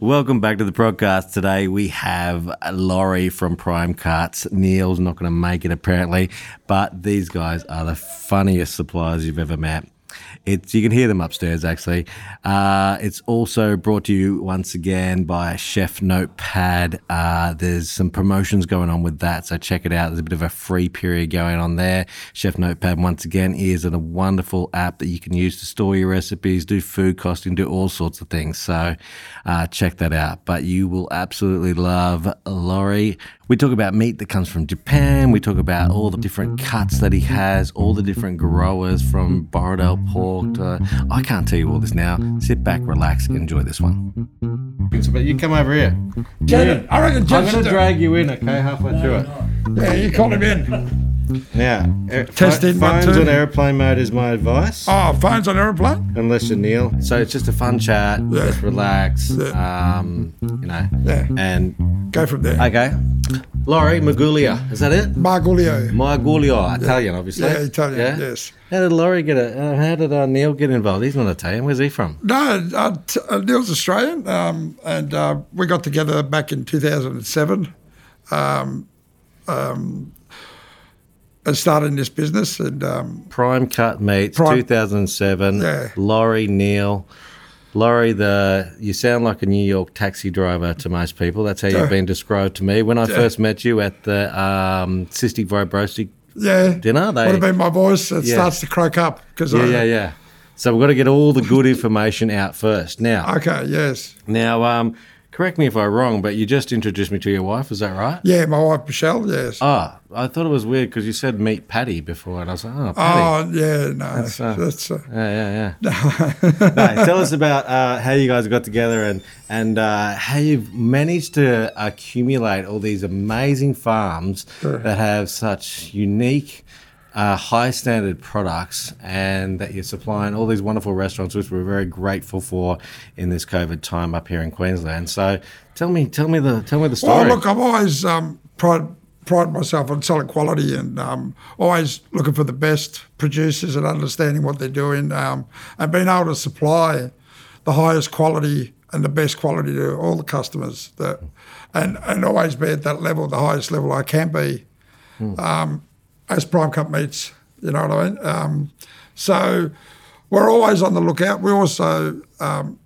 Welcome back to the podcast. Today we have Laurie from Prime Cuts. Neil's not going to make it apparently, but these guys are the funniest suppliers you've ever met. It's you can hear them upstairs actually. Uh, it's also brought to you once again by Chef Notepad. Uh, there's some promotions going on with that, so check it out. There's a bit of a free period going on there. Chef Notepad once again is a wonderful app that you can use to store your recipes, do food costing, do all sorts of things. So uh, check that out. But you will absolutely love Laurie. We talk about meat that comes from Japan. We talk about all the different cuts that he has, all the different growers from Borrowdale pork. To, I can't tell you all this now. Sit back, relax, enjoy this one. But you come over here. Jen, I reckon I'm going to drag you in, okay, halfway through it. Yeah, you call him in. Now, air- Testing, one, phones on airplane mode is my advice. Oh, phone's on aeroplane? Unless you're Neil. So it's just a fun chat. Yeah. Just relax. Yeah. Um, you know. Yeah. And Go from there. okay. Laurie Maguglia. Is that it? Margulio. Marguglio, Italian, obviously. Yeah, Italian, yes. How did Laurie get it? Uh, how did uh, Neil get involved? He's not Italian. Where's he from? No, uh, t- uh, Neil's Australian, um, and uh, we got together back in 2007 um, um, and started this business. And um, Prime Cut Meats, Prime- 2007. Yeah. Laurie Neil. Laurie, the you sound like a New York taxi driver to most people. That's how you've been described to me. When I first met you at the um, Cystic Fibrosis yeah, Dinner, they- would have been my voice. It Yeah. starts to croak up because Yeah, yeah, yeah. So we've got to get all the good information out first. Now, Okay, yes, now, um, correct me if I'm wrong, but you just introduced me to your wife. Is that right? yeah. My wife Michelle, yes. Ah, I thought it was weird because you said meet Patty before, and I was like, oh, Patty. Oh yeah, no, that's, uh, that's uh, Yeah, yeah, yeah. no, tell us about uh, how you guys got together and and uh, how you've managed to accumulate all these amazing farms that have such unique, uh, high standard products, and that you're supplying all these wonderful restaurants, which we're very grateful for in this COVID time up here in Queensland. So, tell me, tell me the tell me the Well, story. look, I've always um, pride pride myself on selling quality and um, always looking for the best producers and understanding what they're doing um, and being able to supply the highest quality and the best quality to all the customers that and, and always be at that level, the highest level I can be um, as Prime Cut Meats, you know what I mean? Um, so we're always on the lookout. We also um,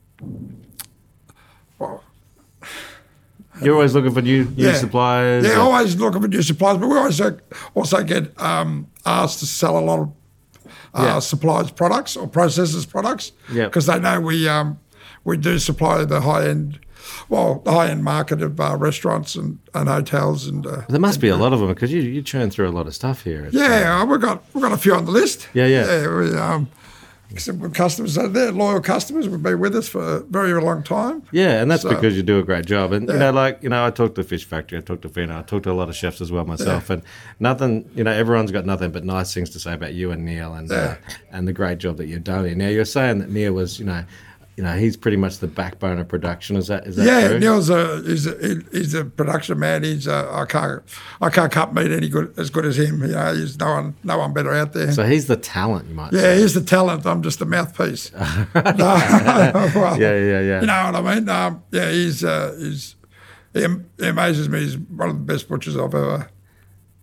you're always looking for new new Yeah. suppliers. Yeah, or- always looking for new suppliers, but we also also get um, asked to sell a lot of uh, Yeah. suppliers products or processors products Yeah. because they know we um, we do supply the high end, well, the high end market of uh, restaurants and, and hotels and. Uh, There must be a lot of them because you you churn through a lot of stuff here. It's, uh, yeah, we've got we've got a few on the list. Yeah, yeah. Yeah, we, um, customers. They're loyal customers. We've been with us for a very long time. Yeah, and that's So- because you do a great job. And you know, like you know, I talked to Fish Factory, I talked to Fino, I talked to a lot of chefs as well myself, and nothing. You know, everyone's got nothing but nice things to say about you and Neil, and uh, and the great job that you've done. here. Now you're saying that Neil was, you know, you know, he's pretty much the backbone of production. Is that is that Yeah, true? Neil's a he's a he's a production man. He's a, I can't I can't cut meat any good as good as him. You know, he's no one no one better out there. so he's the talent, you might yeah, say. he's the talent. I'm just the mouthpiece. No, well, Yeah, yeah, yeah. You know what I mean? Um, yeah, he's uh, he's he, he amazes me. He's one of the best butchers I've ever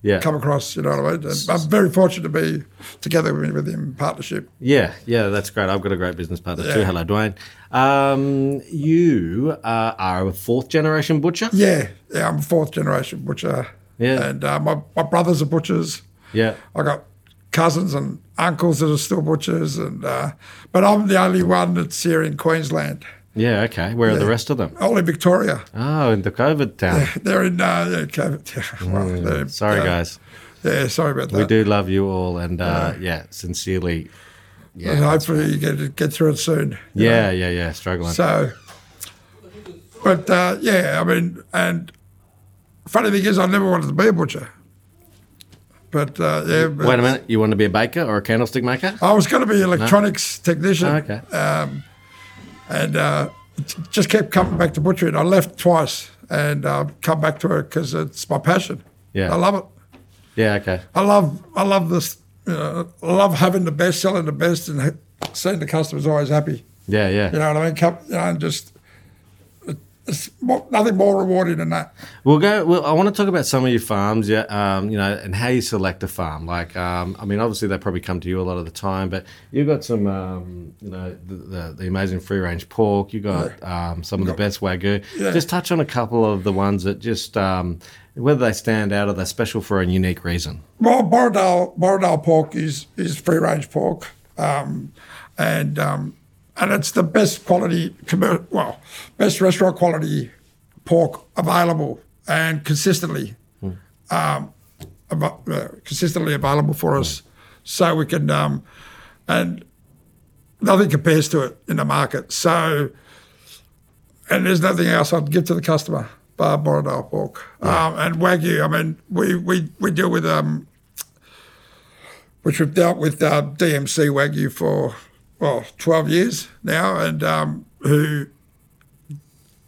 yeah. come across. You know what I mean? I'm very fortunate to be together with with him in partnership. Yeah, yeah, that's great. I've got a great business partner too. Hello, Dwayne. Um, you uh, are a fourth generation butcher. Yeah, yeah. I'm a fourth generation butcher. Yeah. and uh, my my brothers are butchers. Yeah. I got cousins and uncles that are still butchers, and uh, but I'm the only one that's here in Queensland. Yeah, okay. Where are the rest of them? Only Victoria. Oh, in the COVID town. They're in. Uh, yeah, COVID. Yeah, well, they're- Mm, Sorry, yeah, guys. Yeah, sorry about that. We do love you all, and uh, yeah, sincerely. And Yeah, hopefully you get get through it soon. you know. yeah, yeah, yeah. Struggling. So, but uh, yeah, I mean, and funny thing is, I never wanted to be a butcher. But uh, yeah, but Wait a minute. You want to be a baker or a candlestick maker? I was going to be an electronics technician. Oh, okay. Um, and uh, just kept coming back to butchering. I left twice and uh, come back to it because it's my passion. Yeah. I love it. Yeah. Okay. I love I love this. You know, I love having the best, selling the best, and seeing the customers always happy. Yeah. Yeah. You know what I mean? Come, you know, and just it's nothing more rewarding than that. We'll go. Well, I want to talk about some of your farms, yeah. Um, you know, and how you select a farm. Like, um, I mean, obviously they probably come to you a lot of the time, but you've got some, um, you know, the, the, the amazing free range pork. You got um, some of the best wagyu. Yeah. Just touch on a couple of the ones that just um, whether they stand out or they're special for a unique reason. Well, Borrowdale, Borrowdale pork is is free range pork, um, and um, and it's the best quality, well, best restaurant quality pork available and consistently, um, ava- uh, consistently available for us, so we can um, and nothing compares to it in the market. So, and there's nothing else I'd give to the customer bar Borrowdale pork um, and wagyu. I mean, we we we deal with um, which we've dealt with uh, DMC wagyu for well 12 years now, and um, who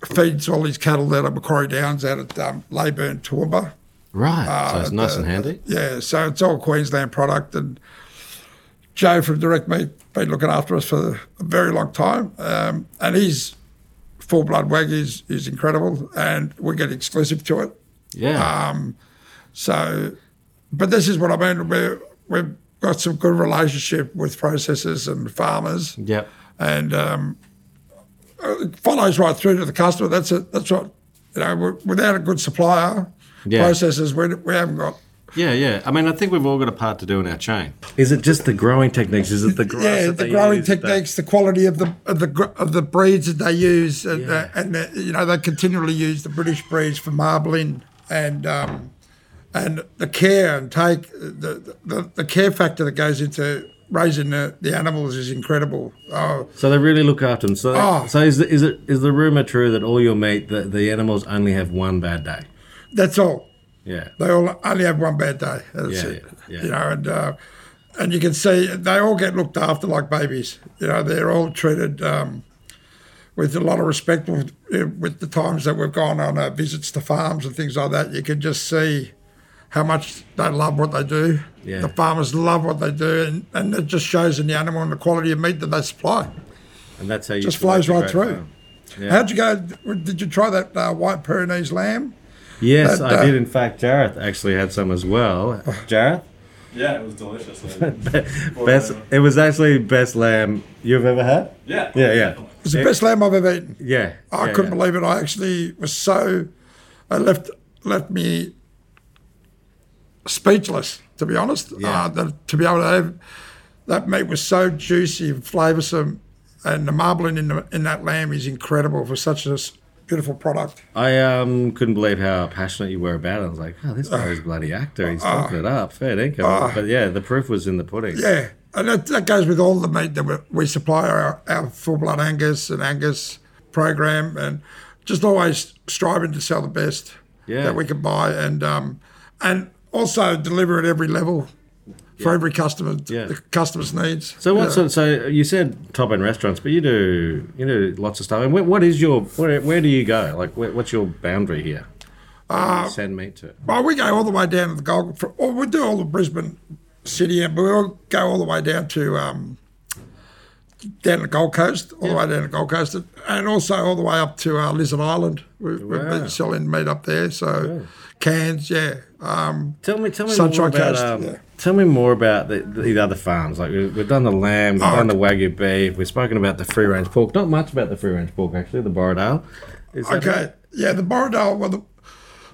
feeds all these cattle out of Macquarie Downs out at um, Leyburn, Toowoomba. Right. so it's nice the- and handy. Yeah, so it's all Queensland product, and Joe from Direct Meat been looking after us for a very long time, um, and he's full blood wagyu is, is incredible, and we get exclusive to it. Yeah. Um, so, but this is what I mean. We're, we've got some good relationship with processors and farmers, yep. and um, it follows right through to the customer. That's it. That's what you know. without a good supplier, Yeah. processors, we, we haven't got. Yeah, yeah. I mean, I think we've all got a part to do in our chain. Is it just the growing techniques? Is it the grass Yeah, that the they growing use that- techniques, the quality of the of the of the breeds that they use, and, Yeah. uh, and uh, you know they continually use the British breeds for marbling and um, and the care and take the, the the care factor that goes into raising the, the animals is incredible. Oh, So they really look after them. So, Oh. so is, the, is it is the rumor true that all your meat, the, the animals only have one bad day? that's all. Yeah. They all only have one bad day. That's Yeah, it. yeah, yeah. You know, and uh, and you can see they all get looked after like babies. You know, they're all treated um, with a lot of respect. With, with the times that we've gone on uh, visits to farms and things like that, you can just see how much they love what they do. Yeah. The farmers love what they do, and, and it just shows in the animal and the quality of meat that they supply. And that's how you Just select flows a right through. Yeah. How'd you go? Did you try that uh, white Pyrenees lamb? Yes, That, I uh, did. In fact, Jareth actually had some as well. Jareth, Yeah, it was delicious. best. It was actually best lamb you've ever had. yeah. Yeah, yeah, definitely. It's the best lamb I've ever eaten. yeah. I yeah, couldn't yeah. believe it. I actually was so, it left left me speechless. To be honest, Yeah. uh, that, to be able to have that meat was so juicy and flavoursome, and the marbling in the, in that lamb is incredible for such a beautiful product. I um couldn't believe how passionate you were about it. I was like, oh, this guy's a bloody actor. He's talking it up. Fair income. but yeah, the proof was in the pudding. Yeah, and that, that goes with all the meat that we, we supply our, our full blood Angus and Angus program, and just always striving to sell the best Yeah. that we can buy, and um, and also deliver at every level for every customer, Yeah. the customer's needs. So what? Yeah. So, you said top end restaurants, but you do you do lots of stuff. And where, what is your where, where do you go? Like where, what's your boundary here? Uh, Send meat to. Well, we go all the way down to the Gold. For, or we do all the Brisbane city, but we all go all the way down to um, down the Gold Coast, all the way down the Gold Coast, and also all the way up to uh, Lizard Island. We, We've been selling meat up there, so Cairns, yeah. Um, Tell me, tell me Sunshine more about. Coast, um, yeah. Tell me more about the, the other farms. Like we- we've done the lamb, we've Oh, done the wagyu beef, we've spoken about the free range pork. Not much about the free range pork actually. The Borrowdale. Okay, it? yeah, the Borrowdale. Well, the,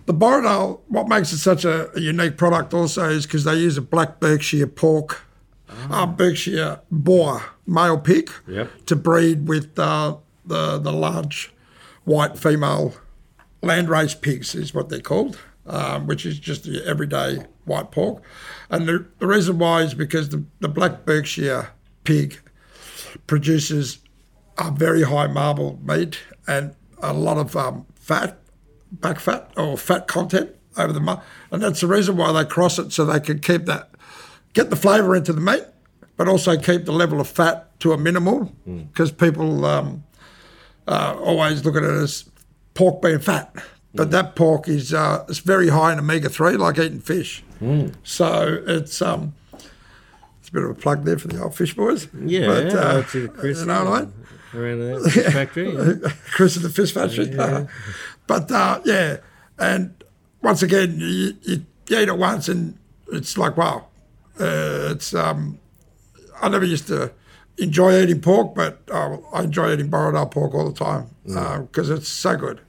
the Borrowdale. What makes it such a, a unique product also is because they use a black Berkshire pork, uh, Berkshire boar male pig Yep. to breed with uh, the the large white female landrace pigs is what they're called, um, which is just the everyday white pork. And the, the reason why is because the, the black Berkshire pig produces a very high marble meat and a lot of um, fat, back fat or fat content over the month. and that's the reason why they cross it so they can keep that, get the flavour into the meat, but also keep the level of fat to a minimal because people um, uh, always look at it as pork being fat, but that pork is uh, it's very high in omega three, like eating fish. So it's um, it's a bit of a plug there for the old fish boys. Yeah, but, uh, a Chris- you know what I mean. around the fish factory. Yeah. Chris at the fish factory. but uh, yeah, and once again, you, you, you eat it once and it's like wow, uh, it's um, I never used to enjoy eating pork, but uh, I enjoy eating Borrowdale pork all the time because it's so good.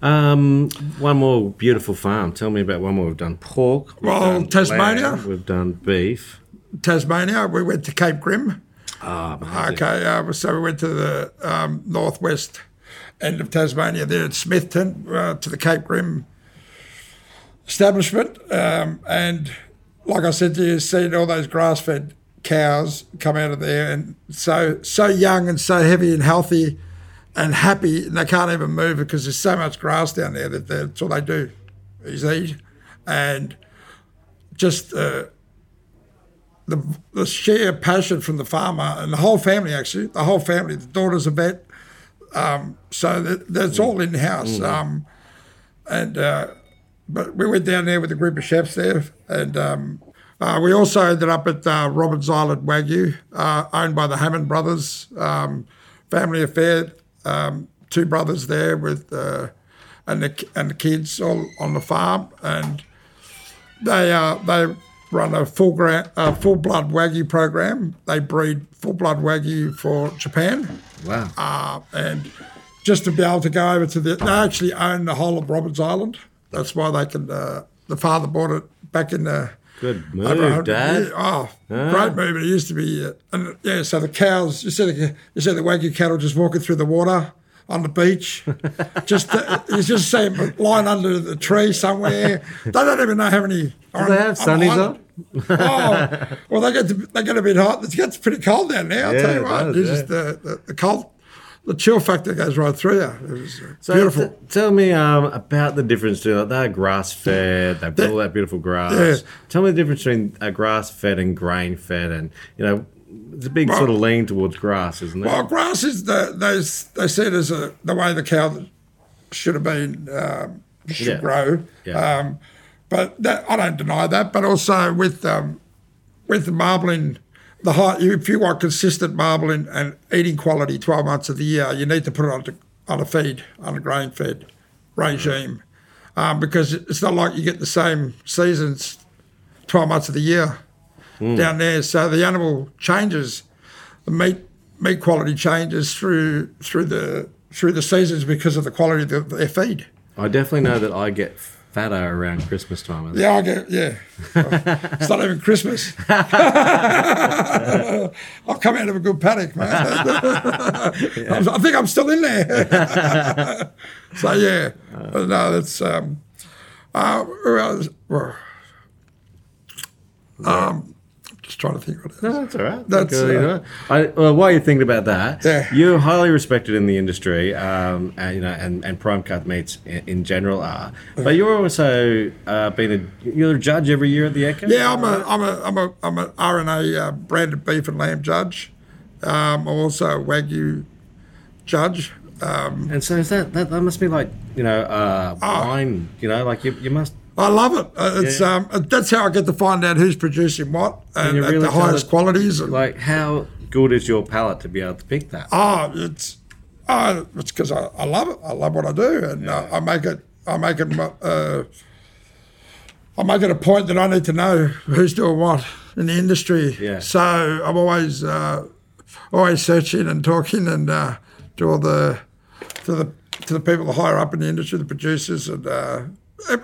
Um, one more beautiful farm. Tell me about one more. We've done pork. we've Well, done Tasmania. lamb, we've done beef. Tasmania, we went to Cape Grim. Ah, amazing. Okay, uh, so we went to the um, northwest end of Tasmania, there at Smithton, uh, to the Cape Grim establishment. Um, and like I said to you, seeing all those grass fed cows come out of there and so so young and so heavy and healthy and happy, and they can't even move because there's so much grass down there that that's all they do is eat. And just uh, the, the sheer passion from the farmer and the whole family, actually, the whole family, the daughter's a vet. Um, so that, that's all in house. Um, and uh, but we went down there with a group of chefs there, and um, uh, we also ended up at uh, Robbins Island Wagyu, uh, owned by the Hammond brothers, um, family affair. Um, two brothers there with uh, and the and the kids all on the farm, and they uh, they run a full gra- full blood wagyu program. They breed full blood wagyu for Japan Wow. uh, and just to be able to go over to the, they actually own the whole of Robbins Island. That's why they can. Uh, the father bought it back in the. Good over a move, Dad. years. Oh, great move! It used to be, uh, and yeah. So the cows, you see the you see the wagyu cattle just walking through the water on the beach. just uh, you just see them lying under the tree somewhere. They don't even know how many. Do they have sunnies on? oh, well, they get to, they get a bit hot. It gets pretty cold down there. I'll Yeah, tell you it what, does, yeah. just the, the, the cold, the chill factor goes right through you. It was uh, So beautiful. t- tell me um, about the difference between like, they're grass fed, they've got all that beautiful grass. Yeah. Tell me the difference between a grass fed and grain fed, and you know, there's a big sort of lean towards grass, isn't it? well, grass is the they they see it as a, the way the cow should have been um, should Yeah. grow. Yeah. Um, but that, I don't deny that. But also with um, with the marbling, the high, if you want consistent marbling and eating quality twelve months of the year, you need to put it on, on a feed, on a grain fed regime, um, because it's not like you get the same seasons twelve months of the year down there. So the animal changes, the meat meat quality changes through through the through the seasons because of the quality of the, their feed. I definitely know that I get fatter around Christmas time. Yeah, I get yeah. it's not even Christmas. I've come out of a good panic, man. I'm- I think I'm still in there. so yeah, But no, that's um, uh, who else? Well, um, just trying to think what it is. No, that's all right. That's, Okay, you uh, know. I, well, while you're thinking about that, Yeah. you're highly respected in the industry, um, and, you know, and, and prime cut meats in, in general are. But you're also uh, been a you're a judge every year at the Ekka. Yeah, I'm a I'm a I'm a I'm an RNA uh, branded beef and lamb judge. Um, I'm also a wagyu judge. Um, And so is that, that that must be like you know uh, Ah. wine. You know, like you you must. I love it. Uh, It's Yeah. um, that's how I get to find out who's producing what and at really the highest it- qualities. And, Like, how good is your palate to be able to pick that? oh, it's oh, it's because I, I love it. I love what I do, and uh, I make it. I make it. Uh, I make it a point that I need to know who's doing what in the industry. Yeah. So I'm always uh, always searching and talking and uh, to all the to the to the people higher up in the industry, the producers, and uh,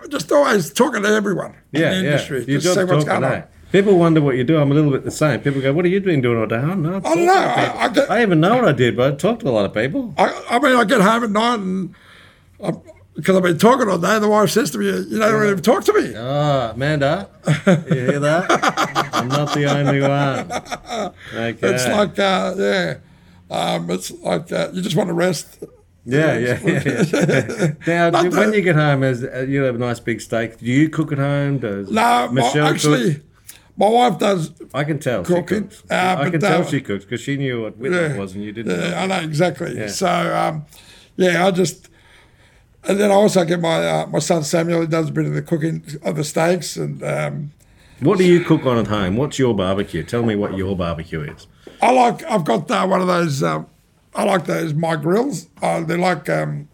just always talking to everyone Yeah, in the yeah. industry. Your just see what's going on. People wonder what you do. I'm a little bit the same. People go, "What have you been doing all day?" Oh, no, I don't know. I, I, get, I even know what I did, but I talked to a lot of people. I, I mean, I get home at night and I, because I've been talking all day, the wife says to me, "You don't even talk to me." Oh, Amanda, you hear that? I'm not the only one. Okay. It's like, uh, yeah, um, it's like uh, you just want to rest. Yeah, yeah, yeah. yeah. now, Not do- when you get home, as uh, you have a nice big steak, do you cook at home? Does No, my, Michelle actually, cook? my wife does. I can tell cooking, she cooks. uh, I but, can tell uh, she cooks because she knew what witlof was and you didn't. Yeah, know. I know exactly. So, um, yeah, I just, and then I also get my uh, my son Samuel. He does a bit of the cooking of the steaks, and um, What do you cook on at home? What's your barbecue? Tell me what your barbecue is. I like. I've got uh, one of those um, I like those my grills. Uh, they're like um,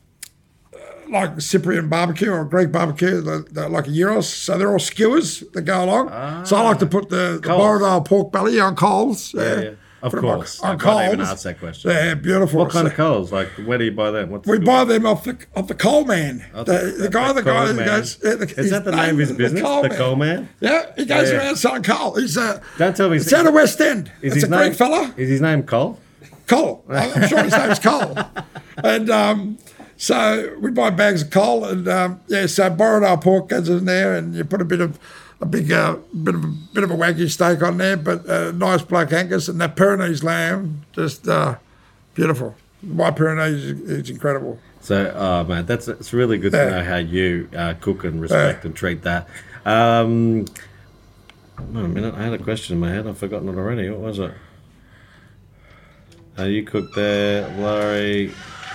uh, like Cyprian barbecue or Greek barbecue. They're, they're like a gyros, so they're all skewers that go along. so I like to put the, the Coals. Borrowdale pork belly on coals. Yeah, yeah. Of Put 'em course. on I can't even coals. ask that question. Yeah, beautiful. What kind So- of coals? Like, where do you buy them? What's we the- buy them off the off the coal man. The, the- the guy, the the guy coal who goes. yeah, the- Is that the name of his business? The coal man? Yeah, he goes Yeah. around selling coal. He's uh, Don't tell me It's out of West End. Is it's his a name, great fella. Is his name Cole? Coal. I'm sure his name's Coal. And um, so we buy bags of coal, and um, yeah, so Borrowdale pork goes in there, and you put a bit of a big uh, bit of a bit of a wagyu steak on there, but uh, nice black Angus and that Pyrenees lamb, just uh, beautiful. My Pyrenees is, is incredible. So, oh man, that's it's really good to know how you uh, cook and respect and treat that. Um, wait a minute, I had a question in my head. I've forgotten it already. What was it? Uh, you cooked there, Laurie.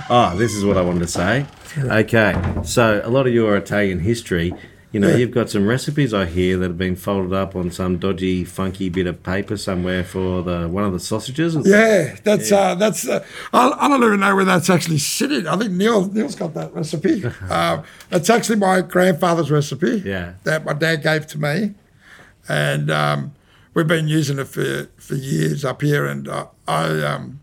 Oh, this is what I wanted to say. Okay, so a lot of your Italian history, you know, you've got some recipes I hear that have been folded up on some dodgy, funky bit of paper somewhere for the one of the sausages. Yeah, that's uh, that's. Uh, I, I don't even know where that's actually sitting. I think Neil Neil's got that recipe. um, it's actually my grandfather's recipe. Yeah. that my dad gave to me, and um, we've been using it for for years up here. And uh, I um,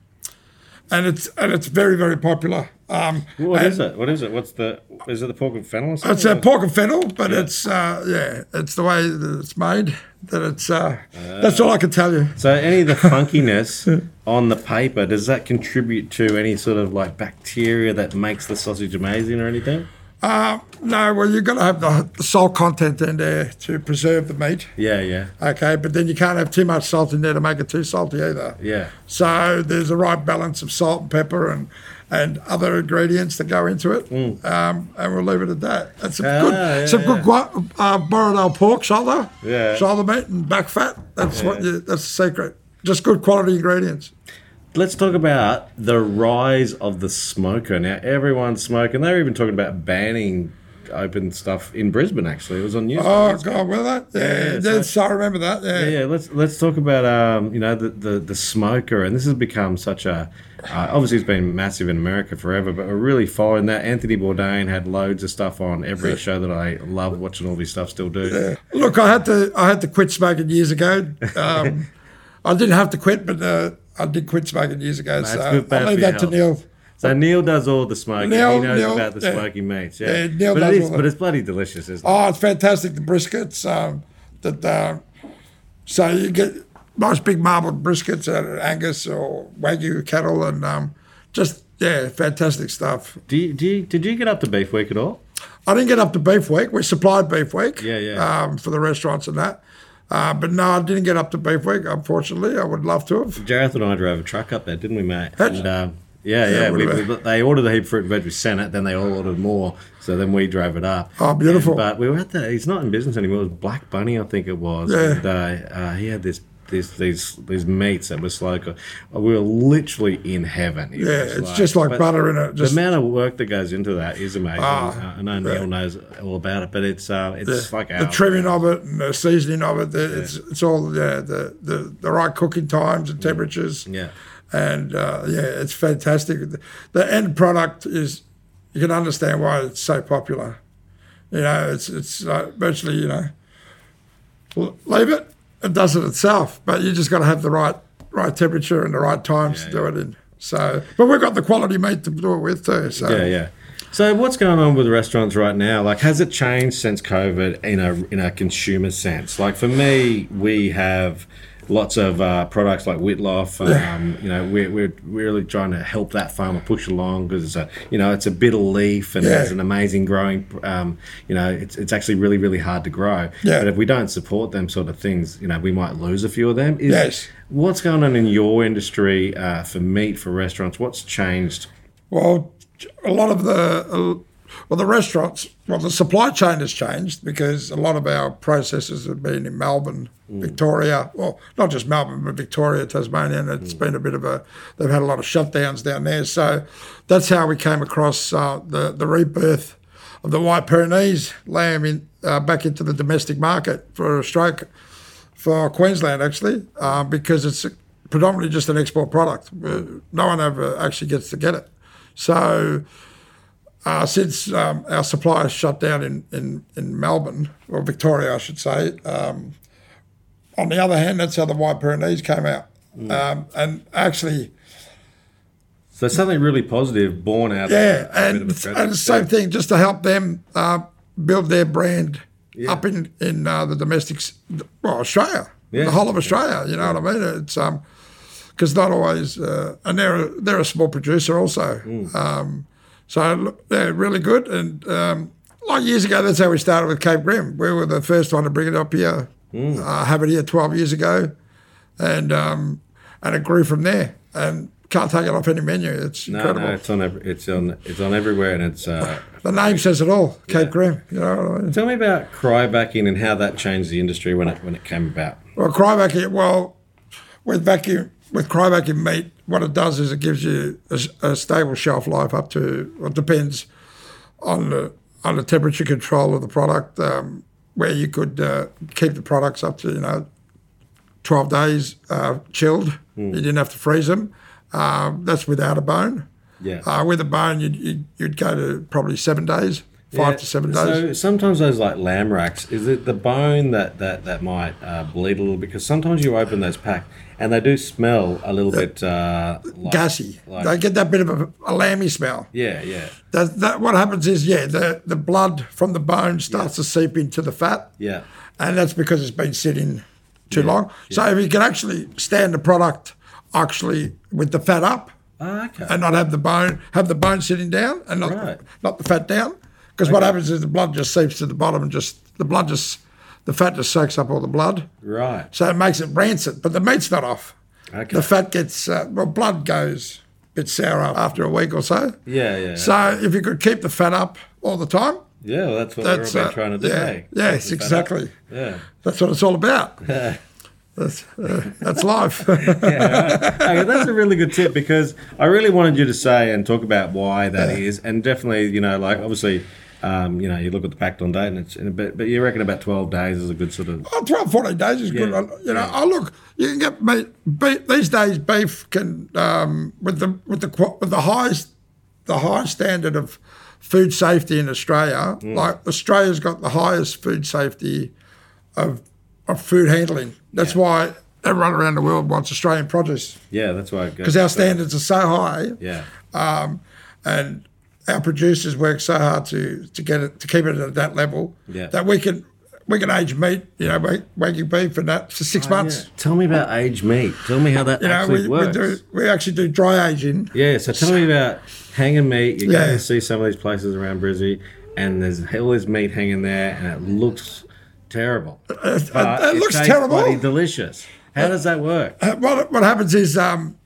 and it's and it's very very popular. Um, What is it? What is it? What's the? Is it the pork and fennel or? It's uh, pork and fennel, but it's uh, yeah, it's the way that it's made. That it's uh, that's all I can tell you. So any of the funkiness on the paper does that contribute to any sort of like bacteria that makes the sausage amazing or anything? Uh, no, well, you've got to have the, salt content in there to preserve the meat. Yeah, yeah, Okay, but then you can't have too much salt in there to make it too salty either. yeah. So there's a right balance of salt and pepper and and other ingredients that go into it. Um, and we'll leave it at that. That's Mm. Ah, good, yeah, some yeah. good uh, Borrowdale pork shoulder, Yeah. shoulder meat and back fat. That's what you. That's the secret. Just good quality ingredients. Let's talk about the rise of the smoker. Now everyone's smoking. They were even talking about banning open stuff in Brisbane. Actually, it was on news. Oh God, with that? Yeah, Yeah, yeah, so- I remember that. Yeah, Yeah, yeah. Let's let's talk about um, you know the, the the smoker, and this has become such a uh, obviously it's been massive in America forever, but we're really following that. Anthony Bourdain had loads of stuff on every show that I love watching. All his stuff still do. Look, I had to I had to quit smoking years ago. Um, I didn't have to quit, but uh, I did quit smoking years ago. So I'll leave that to. Neil. So Neil does all the smoking. Neil- he knows Neil, about the yeah. smoking meats. Yeah, Yeah, Neil but does it is, all but it's bloody delicious, isn't it? Oh, it's fantastic. The briskets. Um, that uh, so you get nice big marbled briskets out of Angus or Wagyu cattle, and um, just yeah, fantastic stuff. Do you, do you, did you get up to beef week at all? I didn't get up to beef week. We supplied beef week. Yeah, yeah. Um, for the restaurants and that. Uh, but no, I didn't get up to beef week. Unfortunately, I would love to have. Jareth and I drove a truck up there, didn't we, mate? And, um, yeah, Yeah, yeah. we, we- they ordered a heap of fruit and veg. We sent it. Then they all ordered more. So then we drove it up. Oh, beautiful. And- but we were at the. He's not in business anymore. It was Black Bunny, I think it was. Yeah. And uh, uh, he had this. This, these these meats that was like we were literally in heaven. It Yeah, it's just like butter in it. Just the amount of work that goes into that is amazing. Ah, Uh, I know Neil knows all about it, but it's uh, it's like the trimming of it and the seasoning of it. the- It's it's all yeah the, the the right cooking times and temperatures. yeah. and uh, yeah, it's fantastic. The, the end product is you can understand why it's so popular. You know, it's it's uh, virtually you know leave it, it does it itself, but you just got to have the right right temperature and the right times to do it in. So, but we've got the quality meat to do it with too. So Yeah, yeah. So what's going on with restaurants right now? Like, has it changed since COVID in a in a consumer sense? Like for me, we have lots of uh, products like witlof. Um, you know, we're, we're really trying to help that farmer push along because it's a you know it's a bitter leaf and Yeah. it's an amazing growing. Um, you know, it's it's actually really really hard to grow. Yeah. But if we don't support them sort of things, you know, we might lose a few of them. Is, Yes. What's going on in your industry uh, for meat for restaurants? What's changed? Well, a lot of the well, the restaurants, well, the supply chain has changed because a lot of our processes have been in Melbourne, Victoria. Well, not just Melbourne, but Victoria, Tasmania. And it's been a bit of a. They've had a lot of shutdowns down there, so that's how we came across uh, the the rebirth of the white Pyrenees lamb in uh, back into the domestic market for a stroke for Queensland actually, uh, because it's predominantly just an export product. Uh, No one ever actually gets to get it. So uh, since um, our suppliers shut down in, in, in Melbourne, or Victoria, I should say, um, on the other hand, that's how the White Pyrenees came out. Um, and actually, So something really positive born out yeah, of a and, bit of a tragedy. and the same thing, just to help them uh, build their brand up in in uh, the domestic, well, Australia, Yeah. the whole of Australia. You know what I mean? It's um, because not always, uh, and they're a, they're a small producer also. Mm. So they're really good, and um, like years ago, that's how we started with Cape Grim. We were the first one to bring it up here, Mm. uh, have it here twelve years ago, and um, and it grew from there. And can't take it off any menu. It's no, incredible. no, it's on every, it's on it's on everywhere, and it's. Uh, The name says it all, Cape Grim. You know what I mean? tell me about cryovacking and how that changed the industry when it when it came about. Well, cry vacuum. Well, with vacuum with cry vacuum meat, what it does is it gives you a stable shelf life up to. Well, it depends on the on the temperature control of the product, um, where you could uh, keep the products up to you know twelve days uh, chilled. You didn't have to freeze them. Um, that's without a bone. Yeah. Uh, with a bone, you'd, you'd, you'd go to probably seven days, five Yeah, to seven days. So sometimes those like lamb racks, is it the bone that that that might uh, bleed a little? Because sometimes you open those pack and they do smell a little bit uh, like, Gassy. Like, they get that bit of a, a lamby smell. yeah, yeah, That, that what happens is yeah the, the blood from the bone starts to seep into the fat yeah. and that's because it's been sitting too long so if you can actually stand the product actually with the fat up Ah, okay. and not have the bone have the bone sitting down and not Right. not the fat down because what happens is the blood just seeps to the bottom and just the blood just the fat just soaks up all the blood right. so it makes it rancid but the meat's not off Okay. the fat gets uh, well blood goes a bit sour after a week or so Yeah, yeah. so if you could keep the fat up all the time, yeah, well, that's what that's we're uh, trying to do. yeah, eh? yes, Keep the fat up. exactly. Yeah. That's what it's all about. that's uh, that's life. okay, that's a really good tip because I really wanted you to say and talk about why that is, and definitely, you know, like obviously, um, you know, you look at the packed on date, and it's in a bit, but you reckon about twelve days is a good sort of oh, 12, 14 days is good. You know, oh look, you can get meat. Beef, these days, beef can um, with the with the with the highest the highest standard of food safety in Australia. Mm. Like Australia's got the highest food safety of of food handling. That's why everyone around the world wants Australian produce yeah. That's why because our standards are so high. Yeah, um, and our producers work so hard to to get it to keep it at that level Yeah. that we can we can age meat, you know, wagyu beef for that for six months. Yeah. Tell me about aged meat. Tell me how that You actually we, we works. do we actually do dry aging. Yeah, so tell me about hanging meat. You go Yeah. and see some of these places around Brizzy, and there's all this meat hanging there, and it looks terrible. But it looks tastes terrible. bloody delicious. How does that work? Uh, What what happens is um,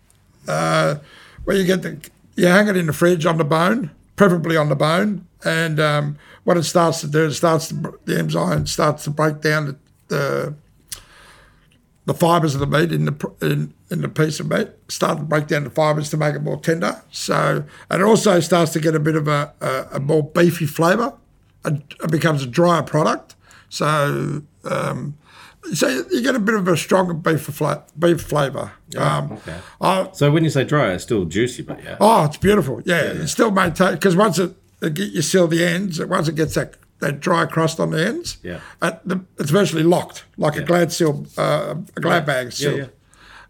uh, where you get the you hang it in the fridge on the bone, preferably on the bone, and um, what it starts to do, it starts to, the enzyme starts to break down the, the the fibers of the meat in the in, in the piece of meat start to break down the fibers to make it more tender. So and it also starts to get a bit of a, a, a more beefy flavour. It, it becomes a drier product. So um, so you get a bit of a stronger beef fla- beef flavour. um, okay. I- So when you say dry, it's still juicy, but yeah. Oh, it's beautiful. Yeah, it still maintain because once it, it get, you seal the ends, once it gets that, that dry crust on the ends, Yeah. the, it's virtually locked like a glad seal, uh, a glad bag seal. yeah.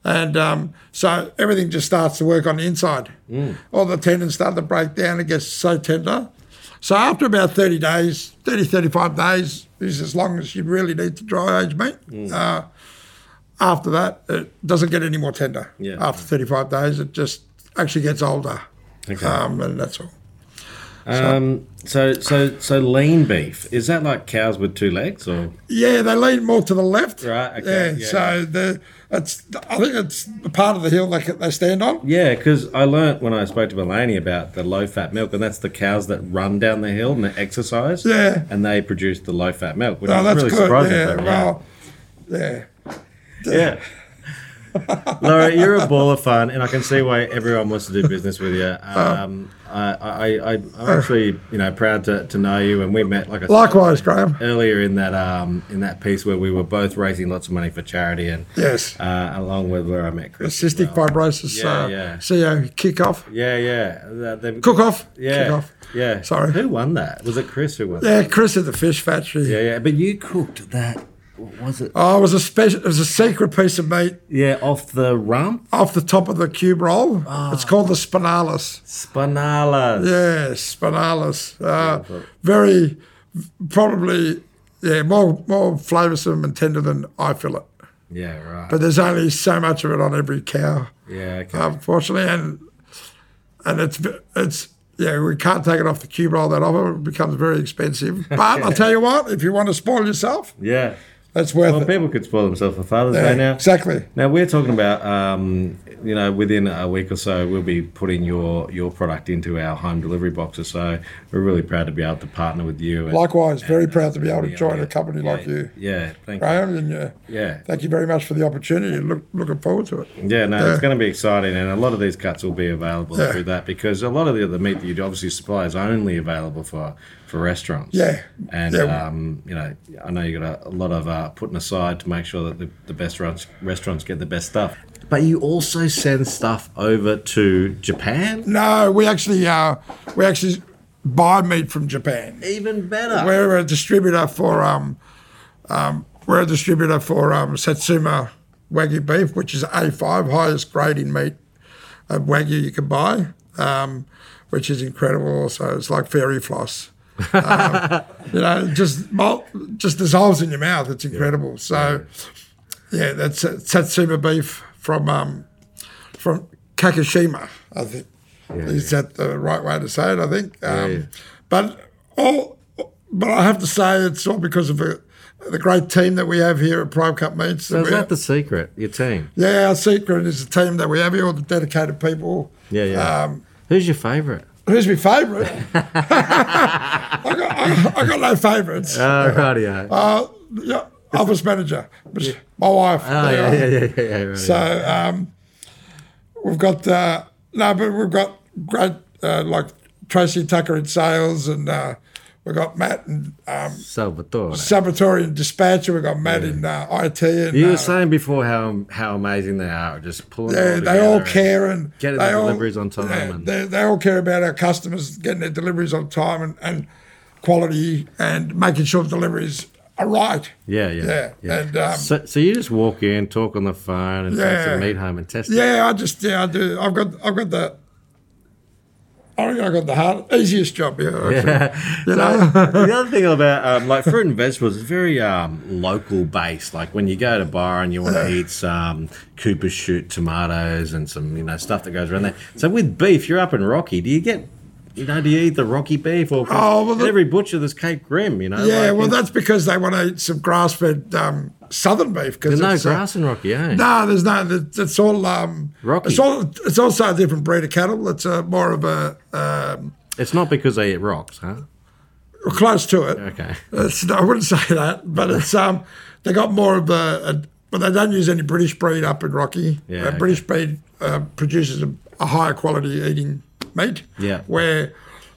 And um, so everything just starts to work on the inside. Mm. All the tendons start to break down. It gets so tender. So after about 30 days, 30, 35 days is as long as you really need to dry age meat. Mm. Uh, after that, it doesn't get any more tender. Yeah. After 35 days, it just actually gets older. Okay. Um, and that's all. Um, so so so lean beef is that like cows with two legs or Yeah, they lean more to the left. Right, okay, Yeah. yeah. so the it's I think it's the part of the hill they they stand on. yeah? Because I learnt when I spoke to Melanie about the low fat milk, and that's the cows that run down the hill and they exercise. Yeah. and they produce the low fat milk, which Oh, is that's really good. surprising. Yeah. Well, yeah. yeah. Laura, you're a ball of fun, and I can see why everyone wants to do business with you. Um, I, I, I, I'm actually, you know, proud to, to know you, and we met like I said, Likewise, Graham. earlier in that um, in that piece where we were both raising lots of money for charity, and Yes. uh, along with where I met Chris. as Cystic well. fibrosis. Yeah, uh, yeah. CEO kick-off. Yeah, yeah. The- the- Cook off. Yeah, Kick off. yeah. Sorry. Who won that? Was it Chris who won? Yeah, Chris at the fish factory. yeah, yeah. But you cooked that. Was it? Oh, it was a special. It was a secret piece of meat Yeah, off the rump. off the top of the cube roll. Ah. It's called the spinalis. Spinalas. Yeah, spinalis. Uh, very, probably, yeah, more more flavoursome and tender than eye fillet. Yeah, right. But there's only so much of it on every cow, yeah, okay. unfortunately, and and it's it's yeah we can't take it off the cube roll that often. It becomes very expensive. But I'll tell you what, if you want to spoil yourself, yeah. That's worth Well, it. people could spoil themselves for Father's Yeah, Day now. exactly. Now we're talking about, um, you know, within a week or so, we'll be putting your your product into our home delivery boxes. So we're really proud to be able to partner with you. and- Likewise, very proud to be able to join a company yeah, like you, Yeah, thank you. And uh, Yeah, thank you very much for the opportunity. Look, looking forward to it. yeah. No, Yeah. it's going to be exciting, and a lot of these cuts will be available through that because a lot of the other meat that you obviously supply is only available for for restaurants. Yeah, and yeah. um, you know, I know you've got a, a lot of uh, putting aside to make sure that the, the best restaurants restaurants get the best stuff. But you also send stuff over to Japan. No, we actually uh, we actually buy meat from Japan. Even better. We're a distributor for um, um, we're a distributor for um, Satsuma Wagyu beef, which is A5, highest grading meat of Wagyu you can buy, um, which is incredible. Also, it's like fairy floss. Um, you know, just mul- just dissolves in your mouth. It's incredible. So, yeah, that's uh, Satsuma beef from um, from Kakushima, I think. Is that the right way to say it? I think. Um, yeah. But all, but I have to say it's all because of the, the great team that we have here at Prime Cut Meats. So is that the secret? Your team? yeah, our secret is the team that we have here, all the dedicated people. Yeah, yeah. Um, Who's your favourite? Who's my favourite? I, got, I, I got no favourites. Oh, rightio. Uh, yeah, office manager, my wife. oh, yeah, yeah, yeah, yeah, yeah. Right, So um, we've got uh, no, but we've got great uh, like Tracy Tucker in sales, and uh, we've got Matt and um, Salvatore. Sabotori in dispatcher. We've got Matt in uh, IT, and You uh, were saying before how how amazing they are, just pulling. yeah, all they all care and getting the all- deliveries on time yeah, and- they, they all care about our customers getting their deliveries on time and, and quality and making sure deliveries are right. Yeah, yeah, Yeah, and, um, so, so you just walk in, talk on the phone, and take Yeah. some meat home and test it. Yeah, I just yeah I do. I've got I've got the. I I got the hard, easiest job here. actually. You know, the other thing about um, like fruit and vegetables is very um, local based. Like when you go to bar and you want to eat some Cooper shoot tomatoes and some you know stuff that goes around there. So with beef, you're up in Rocky. Do you get you know do you eat the Rocky beef or Oh, well, the- every butcher there's Cape Grim? You know. yeah. like, Well, that's because they want to eat some grass fed um, southern beef. Because there's no it's, uh, grass in Rocky, eh? No, there's no. It's it's all um, Rocky. It's all. It's also a different breed of cattle. It's a more of a um, It's not because they eat rocks, huh? close to it. Okay. It's, I wouldn't say that, but it's um, they got more of a, a but they don't use any British breed up in Rocky. Yeah, Uh, okay. British breed uh, produces a, a higher quality eating meat. Yeah. Where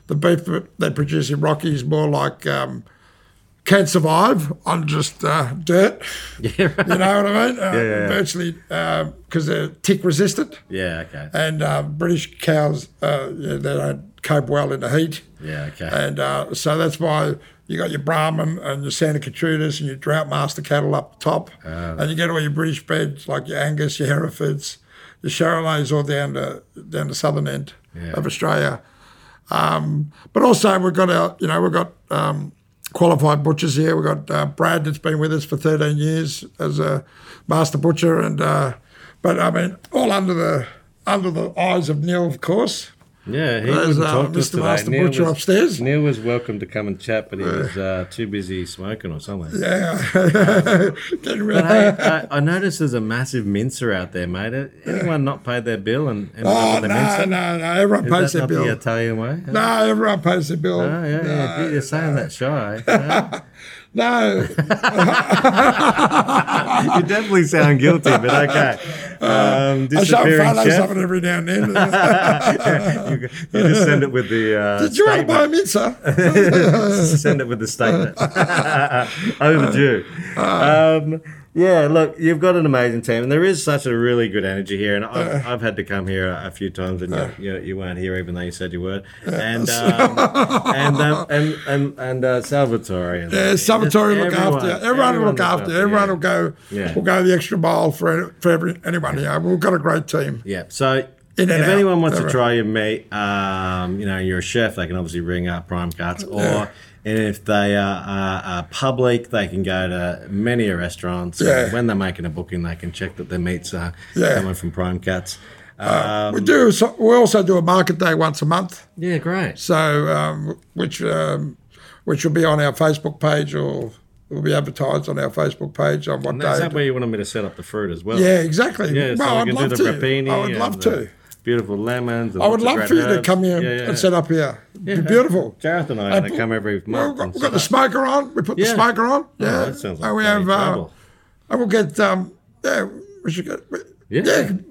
the beef that they produce in Rocky is more like um, can survive on just uh, dirt. Yeah. Right. You know what I mean? Uh, yeah, yeah. Virtually because they're tick resistant. Yeah. Okay. And uh, British cows, uh, yeah, they don't cope well in the heat. Yeah. Okay. And uh, so that's why you got your Brahman and your Santa Gertrudis and your Drought Master cattle up top. Ah. and you get all your British beds like your Angus, your Herefords, your Charolais all down to down the southern end Yeah. of Australia. Um, but also we've got our, you know, we've got um, qualified butchers here. We've got uh, Brad that's been with us for 13 years as a master butcher. And uh, but I mean, all under the under the eyes of Neil, of course. Yeah, he There's, wouldn't uh, talk to us Mr. today. Master Neil Butcher was, upstairs. Neil was welcome to come and chat, but he was uh, too busy smoking or something. Yeah. Getting rid But hey, I, I noticed there's a massive mincer out there, mate. Anyone not paid their bill and, and Oh, the no, mincer? no, no. Everyone Is pays that their not bill. the Italian way? No, everyone pays their bill. Oh, yeah, yeah. You're saying that shy. Yeah. No, you definitely sound guilty, but okay. Um, I show disappearing photos chef. of it every now and then. you, you just send it with the. Uh, Did you want to buy a statement. mincer? send it with the statement. Overdue. Uh. Um, yeah, look, you've got an amazing team, and there is such a really good energy here. And Uh. I've, I've had to come here a, a few times, and you, you, you weren't here, even though you said you were. And um, and um, and and and uh, Salvatore. And, Yeah, Salvatore will look everyone- after you. Everyone will look after you. Everyone will go. Yeah. Will go the extra mile for for every, anyone here. We've got a great team. Yeah. So if out. anyone wants to try your meat, um, you know, you're a chef, they can obviously ring up Prime Cuts. Or Yeah. And if they are, are, are public, they can go to many restaurants. Yeah. When they're making a booking, they can check that their meats are Yeah. coming from Prime Cuts. Um, we do. So we also do a market day once a month. yeah, great. So um, which um, which will be on our Facebook page or will be advertised on our Facebook page on what Is day. that where you wanted me to set up the fruit as well? yeah, exactly. Yeah, so well, we I'd can love do to. the rapini. I would love the to. Beautiful lemons. and I would love for you to come here Yeah, yeah. and set up here. It'd be beautiful. Gareth and I are going to come every month. we've got, we've got the smoker on. We put the smoker on. Yeah. Oh, that sounds like and we have. Uh, and we'll get. Um, yeah, we should get. Yeah,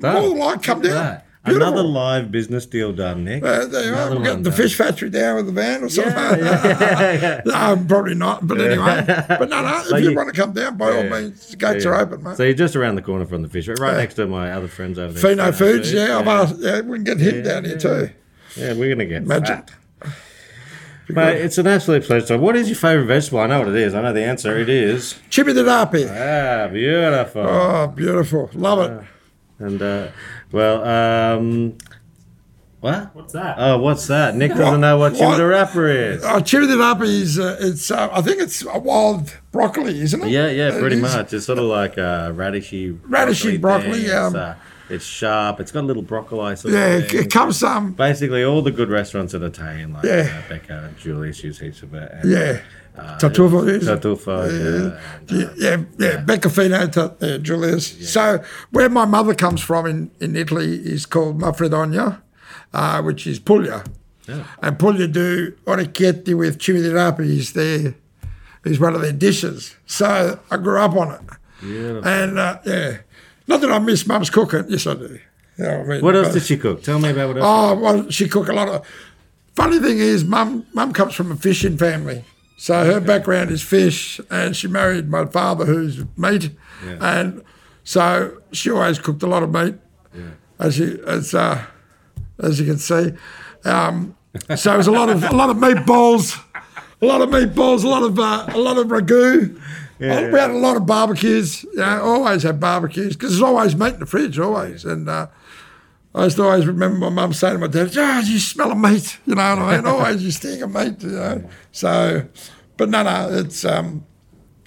Yeah, more like come down. that. Beautiful. Another live business deal done, Nick. Uh, there you are. We'll the fish factory down with the van or something. Yeah, yeah, yeah. no, probably not. But anyway, but no, no. If you, you- want to come down, by all means, the gates are open, mate. So you're just around the corner from the fish, right, next to my other friends over there. Fino Foods, yeah, I've asked. Yeah, we can get him down here too. Yeah, we're gonna get Imagine. fat. Mate, it's an absolute pleasure. So what is your favourite vegetable? I know what it is. I know the answer. It is. cime di rapa. Ah, beautiful. Oh, beautiful. Love it. And uh, well, um, what? What's that? Oh, what's that? Nick doesn't know what What? cime di rapa is. Oh, cime di rapa is, uh, it's, uh, I think it's a wild broccoli, isn't it? Yeah, yeah, pretty is. much. It's sort of like uh, radishy, Radishy broccoli, thing. yeah. It's, uh, sharp. It's got a little broccoli. Sort Yeah, of it, thing. it comes um, Basically, all the good restaurants in Italian, like Yeah. uh, Becca and Julius, use heaps of it. And, yeah. uh, Tartufo is. Tartufo, yeah. and, uh, Yeah, yeah, yeah. Beccofino, to, uh, Julius. So where my mother comes from in, in Italy is called Manfredonia, uh, which is Puglia. Yeah. And Puglia do orecchiette with chimichurri is their is one of their dishes. So I grew up on it. Beautiful. And uh, yeah, not that I miss mum's cooking. Yes, I do. What I mean? What else did she cook? Tell me about what else. Oh, well, she cook a lot of. Funny thing is, mum mum comes from a fishing family, so her background is fish, and she married my father, who's meat, and so she always cooked a lot of meat, yeah. as you as uh, as you can see. Um, so it was a lot of a lot of meatballs, a lot of meatballs, a lot of uh, a lot of ragu. We had a lot of barbecues. You know, always had barbecues because there's always meat in the fridge, always, and. Uh, I used to always remember my mum saying to my dad, "Oh, you smell of meat," you know what I mean? Always you stink of meat, you know. So, but no, no, it's um,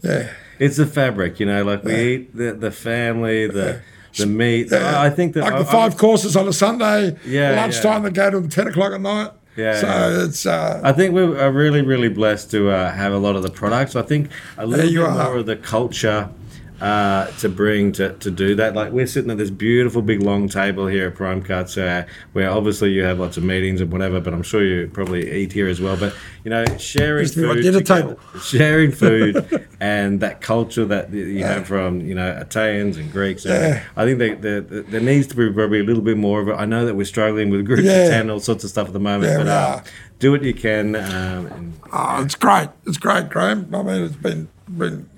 yeah, It's the fabric, you know, like we eat the, the family, the the meat. I I think that like I- the I- five courses on a Sunday, Yeah, lunchtime they go to ten o'clock at night. Yeah, so yeah. it's uh, I think we are really, really blessed to uh, have a lot of the products. I think a little bit are. more of the culture uh, to bring to, to do that. Like we're sitting at this beautiful big long table here at Prime Cuts, uh, where obviously you have lots of meetings and whatever, but I'm sure you probably eat here as well. But you know, sharing Used to be my food, dinner together- table. sharing food, and that culture that you have from you know Italians and Greeks. And I think that there, there, there needs to be probably a little bit more of it. I know that we're struggling with groups Yeah. of ten, all sorts of stuff at the moment, Yeah, but uh, do what you can. Um, and oh, it's great. It's great, Graham. I mean, it's been been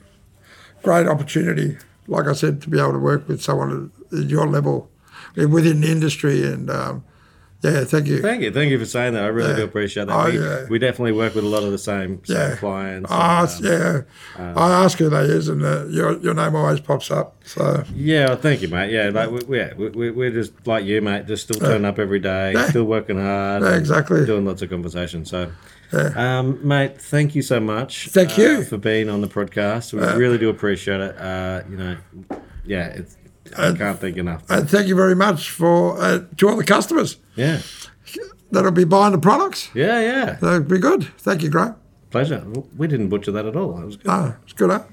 great opportunity. Like I said, to be able to work with someone at your level within the industry, and um, yeah, thank you. Thank you, thank you for saying that. I really do appreciate that. Oh, we, yeah. we definitely work with a lot of the same, same Yeah. clients. Ah, and, um, yeah. I ask who they is, and uh, your your name always pops up. So yeah, well, thank you, mate. Yeah, like we, yeah, we, we, we're just like you, mate. Just still turning up every day, Yeah. still working hard, Yeah, exactly. doing lots of conversations. So, um, mate, thank you so much. Thank uh, you. for being on the podcast. We really do appreciate it. Uh, you know, yeah, it's, I can't thank enough. and thank you very much for uh, to all the customers Yeah, that'll be buying the products. yeah, yeah. That'll be good. Thank you, Graham. Pleasure. We didn't butcher that at all. That was good. Ah, it's good, huh?